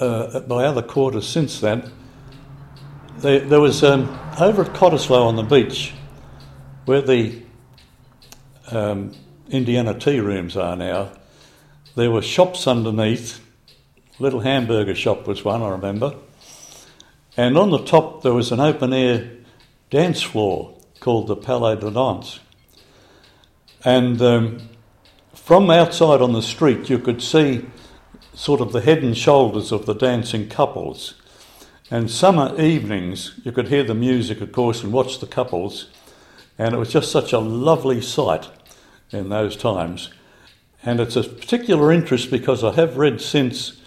uh, other quarters since then, there, there was um, over at Cottesloe on the beach, where the um, Indiana tea rooms are now. There were shops underneath. Little hamburger shop was one, I remember. And on the top there was an open air dance floor called the Palais de Danse. And um, from outside on the street, you could see sort of the head and shoulders of the dancing couples. And summer evenings, you could hear the music, of course, and watch the couples. And it was just such a lovely sight in those times. And it's a particular interest because I have read since,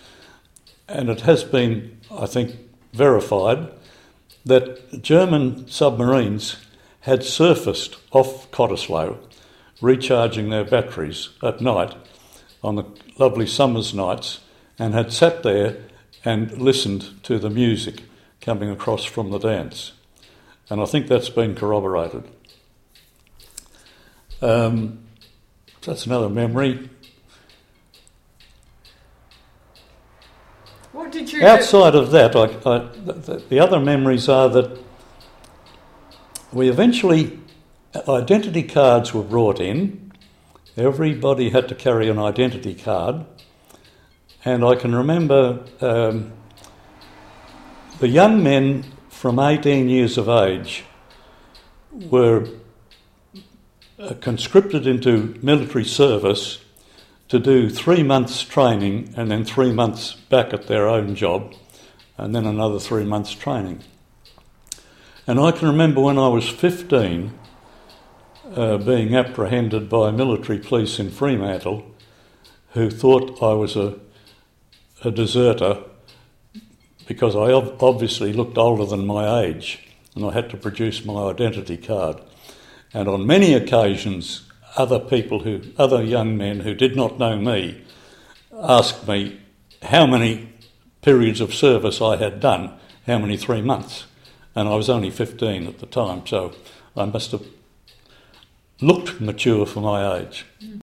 and it has been, I think, verified, that German submarines had surfaced off Cottesloe, recharging their batteries at night on the lovely summer's nights, and had sat there and listened to the music coming across from the dance. And I think that's been corroborated. Um, that's another memory. What did you Outside of that, I, I, the, the other memories are that we eventually, identity cards were brought in. Everybody had to carry an identity card. And I can remember um, the young men from 18 years of age were uh, conscripted into military service to do three months training and then three months back at their own job and then another three months training. And I can remember when I was 15 uh, being apprehended by military police in Fremantle who thought I was a, a deserter because I obviously looked older than my age and I had to produce my identity card. And on many occasions, other people who, other young men who did not know me, asked me how many periods of service I had done, how many three months. And I was only 15 at the time, so I must have looked mature for my age.